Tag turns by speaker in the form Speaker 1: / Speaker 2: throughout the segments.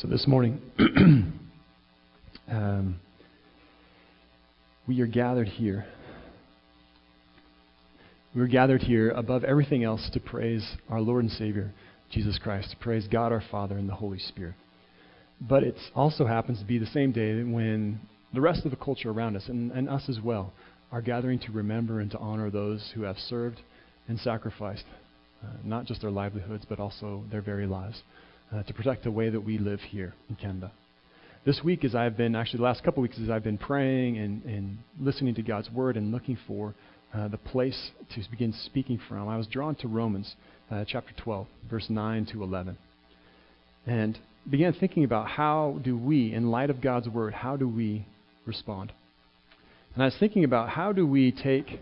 Speaker 1: So this morning, um, we are gathered here. We are gathered here above everything else to praise our Lord and Savior, Jesus Christ, to praise God our Father and the Holy Spirit. But it also happens to be the same day when the rest of the culture around us, and, and us as well, are gathering to remember and to honor those who have served and sacrificed, uh, not just their livelihoods, but also their very lives, uh, to protect the way that we live here in Canada. This week, as I've been, actually, the last couple of weeks, as I've been praying and, and listening to God's Word and looking for uh, the place to begin speaking from, I was drawn to Romans uh, chapter 12, verse 9 to 11. And began thinking about how do we, in light of God's Word, how do we respond? And I was thinking about how do we take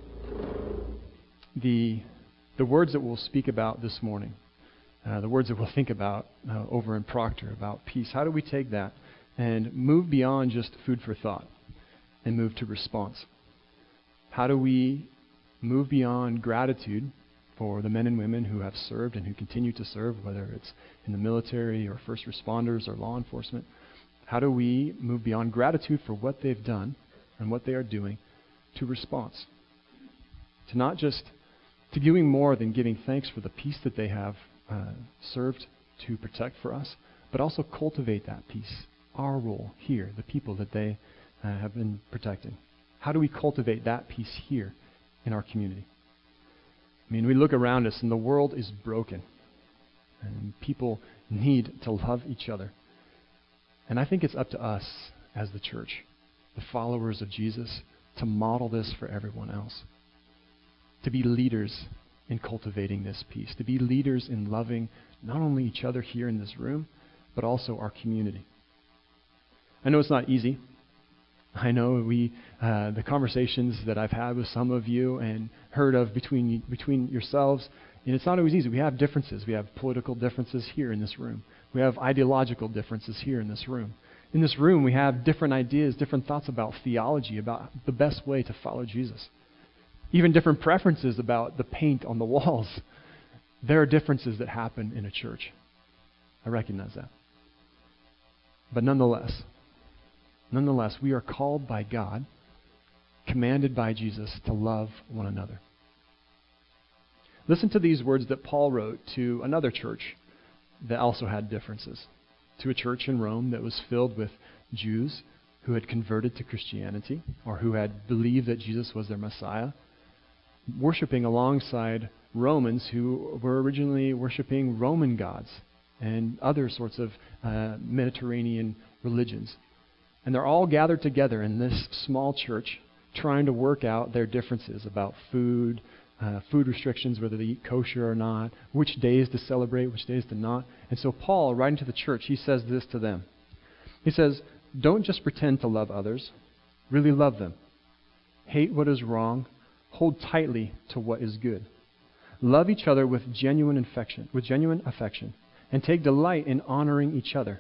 Speaker 1: the, the words that we'll speak about this morning, uh, the words that we'll think about uh, over in Proctor about peace, how do we take that and move beyond just food for thought and move to response? How do we move beyond gratitude for the men and women who have served and who continue to serve, whether it's in the military or first responders or law enforcement? How do we move beyond gratitude for what they've done and what they are doing to response? To not just to doing more than giving thanks for the peace that they have uh, served to protect for us, but also cultivate that peace. Our role here, the people that they uh, have been protecting. How do we cultivate that peace here in our community? I mean, we look around us and the world is broken. And people need to love each other. And I think it's up to us as the church, the followers of Jesus, to model this for everyone else. To be leaders in cultivating this peace, to be leaders in loving not only each other here in this room, but also our community. I know it's not easy. I know we, uh, the conversations that I've had with some of you and heard of between between yourselves, and it's not always easy. We have differences. We have political differences here in this room. We have ideological differences here in this room. In this room, we have different ideas, different thoughts about theology, about the best way to follow Jesus. Even different preferences about the paint on the walls. There are differences that happen in a church. I recognize that. But nonetheless, nonetheless, we are called by God, commanded by Jesus to love one another. Listen to these words that Paul wrote to another church that also had differences. To a church in Rome that was filled with Jews who had converted to Christianity or who had believed that Jesus was their Messiah, worshiping alongside Romans who were originally worshiping Roman gods and other sorts of uh, Mediterranean religions. And they're all gathered together in this small church trying to work out their differences about food, uh, food restrictions, whether they eat kosher or not, which days to celebrate, which days to not. And so, Paul, writing to the church, he says this to them. He says, Don't just pretend to love others, really love them. Hate what is wrong, hold tightly to what is good. Love each other with genuine affection, with genuine affection, and take delight in honoring each other.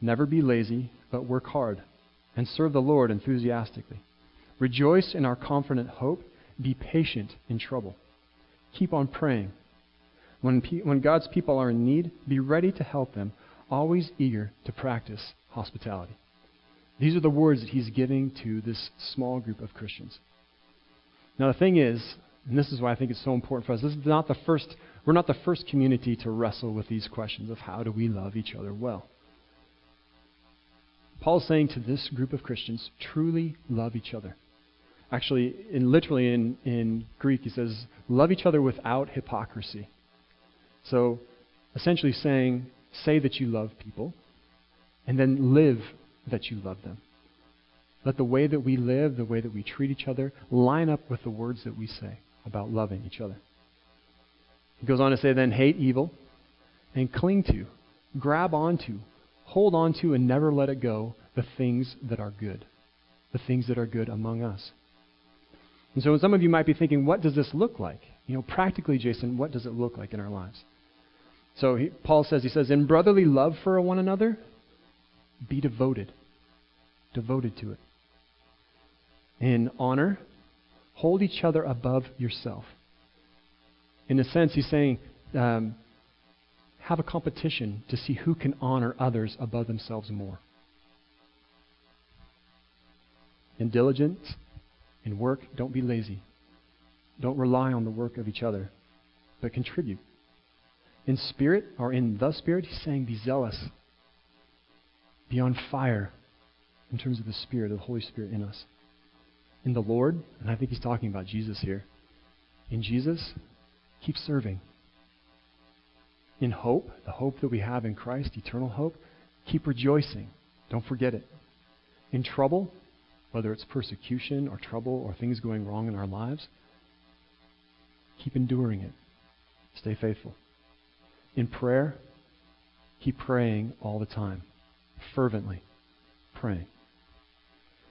Speaker 1: Never be lazy, but work hard, and serve the Lord enthusiastically. Rejoice in our confident hope be patient in trouble. Keep on praying. When, pe- when God's people are in need, be ready to help them, always eager to practice hospitality. These are the words that he's giving to this small group of Christians. Now, the thing is, and this is why I think it's so important for us, this is not the first, we're not the first community to wrestle with these questions of how do we love each other well. Paul's saying to this group of Christians, truly love each other. Actually, in literally in, in Greek, he says, love each other without hypocrisy. So, essentially saying, say that you love people, and then live that you love them. Let the way that we live, the way that we treat each other, line up with the words that we say about loving each other. He goes on to say, then hate evil and cling to, grab onto, hold onto, and never let it go the things that are good. The things that are good among us. And so some of you might be thinking, what does this look like? You know, practically, Jason, what does it look like in our lives? So he, Paul says, he says, in brotherly love for one another, be devoted. Devoted to it. In honor, hold each other above yourself. In a sense, he's saying, um, have a competition to see who can honor others above themselves more. In diligence, in work, don't be lazy. Don't rely on the work of each other, but contribute. In spirit, or in the spirit, he's saying be zealous. Be on fire in terms of the Spirit, of the Holy Spirit in us. In the Lord, and I think he's talking about Jesus here. In Jesus, keep serving. In hope, the hope that we have in Christ, eternal hope, keep rejoicing. Don't forget it. In trouble, whether it's persecution or trouble or things going wrong in our lives, keep enduring it. Stay faithful. In prayer, keep praying all the time, fervently praying.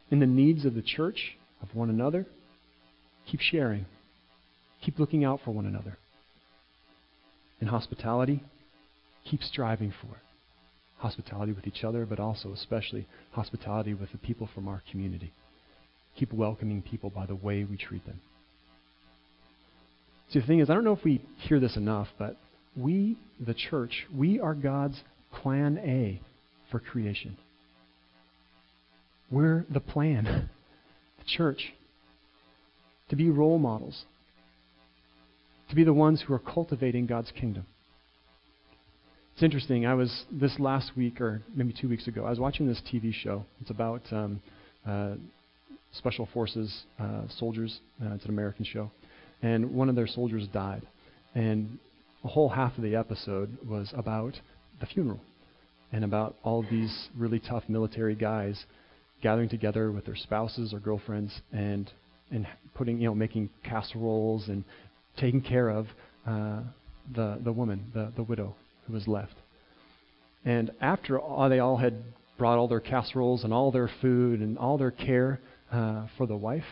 Speaker 1: In the needs of the church, of one another, keep sharing. Keep looking out for one another. In hospitality, keep striving for it. Hospitality with each other, but also, especially, hospitality with the people from our community. Keep welcoming people by the way we treat them. See, the thing is, I don't know if we hear this enough, but we, the church, we are God's plan A for creation. We're the plan, church, to be role models, to be the ones who are cultivating God's kingdom. It's interesting. I was this last week, or maybe two weeks ago, I was watching this TV show. It's about um, uh, special forces uh, soldiers. Uh, it's an American show, and one of their soldiers died, and a whole half of the episode was about the funeral and about all these really tough military guys gathering together with their spouses or girlfriends and and putting you know making casseroles and taking care of uh, the the woman the the widow who was left. And after all, they all had brought all their casseroles and all their food and all their care uh, for the wife,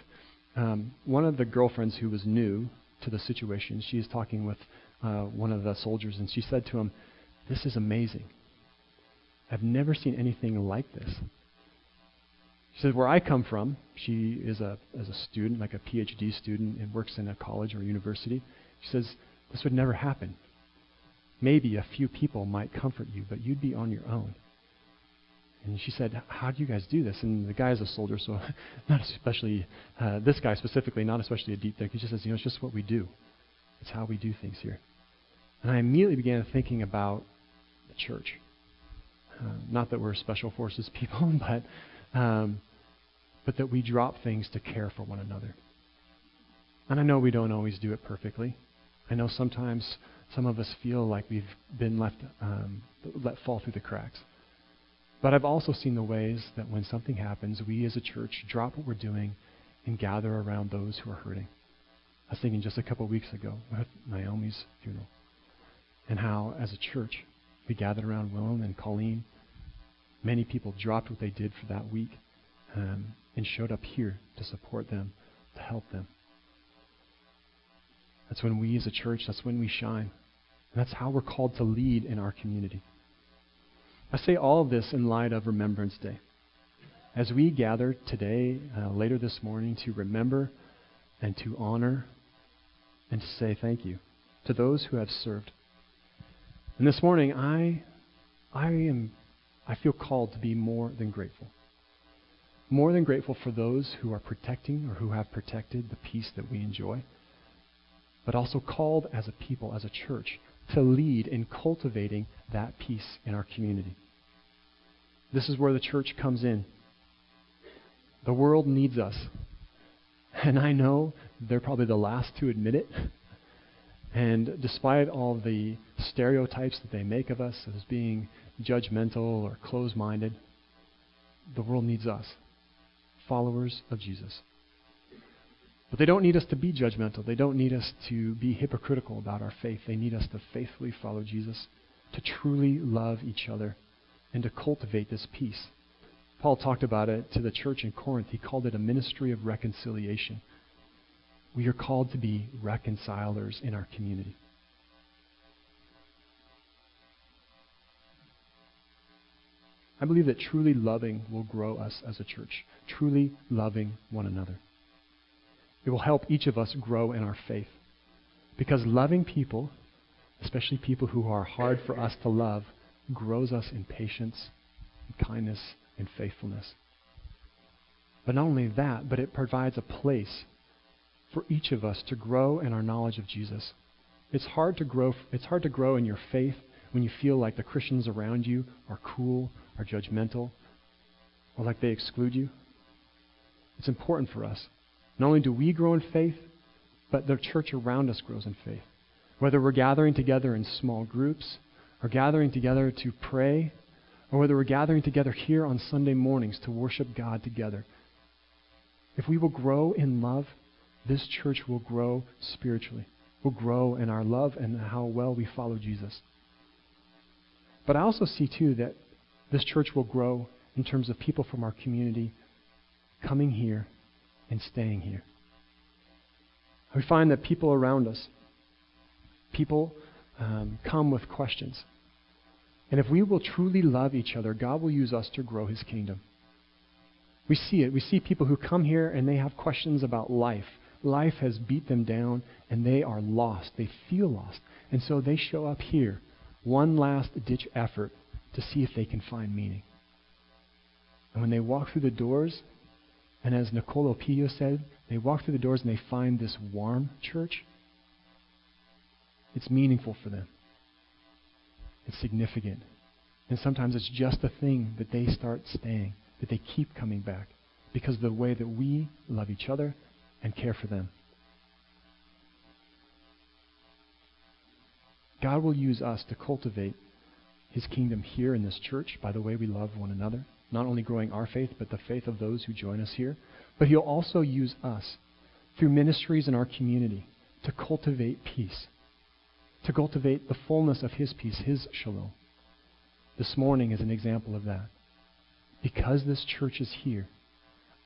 Speaker 1: um, one of the girlfriends who was new to the situation, she is talking with uh, one of the soldiers, and she said to him, "This is amazing. I've never seen anything like this." She says, Where I come from, she is a, as a student, like a PhD student, and works in a college or university. She says, This would never happen. Maybe a few people might comfort you, but you'd be on your own. And she said, How do you guys do this? And the guy is a soldier, so not especially, uh, this guy specifically, not especially a deep thinker. He just says, You know, it's just what we do. It's how we do things here. And I immediately began thinking about the church. Uh, not that we're special forces people, but um, but that we drop things to care for one another. And I know we don't always do it perfectly. I know sometimes some of us feel like we've been left um, let fall through the cracks. But I've also seen the ways that when something happens, we as a church drop what we're doing and gather around those who are hurting. I was thinking just a couple weeks ago with Naomi's funeral, and how as a church we gathered around Willem and Colleen Many people dropped what they did for that week um, and showed up here to support them, to help them. That's when we as a church, that's when we shine. And that's how we're called to lead in our community. I say all of this in light of Remembrance Day. As we gather today, uh, later this morning, to remember and to honor and to say thank you to those who have served. And this morning, I, I am I feel called to be more than grateful. More than grateful for those who are protecting or who have protected the peace that we enjoy, but also called as a people, as a church, to lead in cultivating that peace in our community. This is where the church comes in. The world needs us. And I know they're probably the last to admit it. And despite all the stereotypes that they make of us as being judgmental or closed minded. The world needs us, followers of Jesus. But they don't need us to be judgmental. They don't need us to be hypocritical about our faith. They need us to faithfully follow Jesus, to truly love each other, and to cultivate this peace. Paul talked about it to the church in Corinth. He called it a ministry of reconciliation. We are called to be reconcilers in our community. I believe that truly loving will grow us as a church, truly loving one another. It will help each of us grow in our faith. Because loving people, especially people who are hard for us to love, grows us in patience, and kindness, and faithfulness. But not only that, but it provides a place for each of us to grow in our knowledge of Jesus. It's hard to grow it's hard to grow in your faith when you feel like the Christians around you are cool, are judgmental, or like they exclude you. It's important for us. Not only do we grow in faith, but the church around us grows in faith. Whether we're gathering together in small groups, or gathering together to pray, or whether we're gathering together here on Sunday mornings to worship God together. If we will grow in love, this church will grow spiritually. We'll grow in our love and how well we follow Jesus. But I also see, too, that this church will grow in terms of people from our community coming here and staying here. We find that people around us, people um, come with questions. And if we will truly love each other, God will use us to grow his kingdom. We see it. We see people who come here and they have questions about life. Life has beat them down and they are lost. They feel lost. And so they show up here, one last ditch effort to see if they can find meaning. And when they walk through the doors, and as Nicolo Pio said, they walk through the doors and they find this warm church. It's meaningful for them. It's significant. And sometimes it's just the thing that they start staying, that they keep coming back because of the way that we love each other and care for them. God will use us to cultivate his kingdom here in this church by the way we love one another not only growing our faith, but the faith of those who join us here. But He'll also use us through ministries in our community to cultivate peace, to cultivate the fullness of His peace, His shalom. This morning is an example of that. Because this church is here,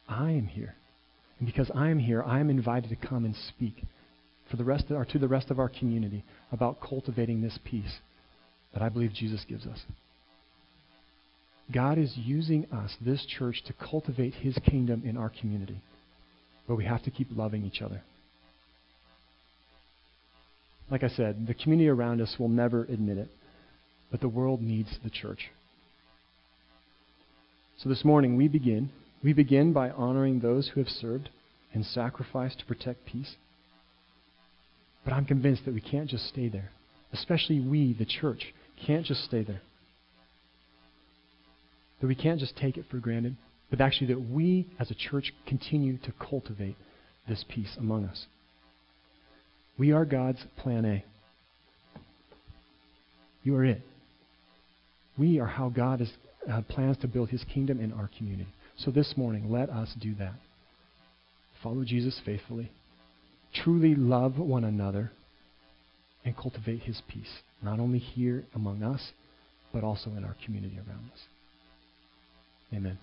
Speaker 1: I am here. And because I am here, I am invited to come and speak for the rest of, or to the rest of our community about cultivating this peace that I believe Jesus gives us. God is using us, this church, to cultivate His kingdom in our community. But we have to keep loving each other. Like I said, the community around us will never admit it, but the world needs the church. So this morning we begin. We begin by honoring those who have served and sacrificed to protect peace. But I'm convinced that we can't just stay there. Especially we, the church, can't just stay there. That we can't just take it for granted, but actually that we as a church continue to cultivate this peace among us. We are God's plan A. You are it. We are how God is, uh, plans to build his kingdom in our community. So this morning, let us do that. Follow Jesus faithfully, truly love one another, and cultivate his peace, not only here among us, but also in our community around us. Amen.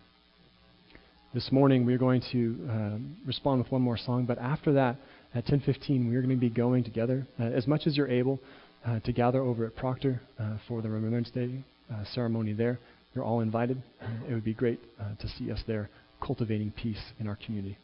Speaker 1: This morning we're going to um, respond with one more song, but after that, at 10:15, we're going to be going together uh, as much as you're able uh, to gather over at Proctor uh, for the Remembrance Day uh, ceremony. There, you're all invited. it would be great uh, to see us there, cultivating peace in our community.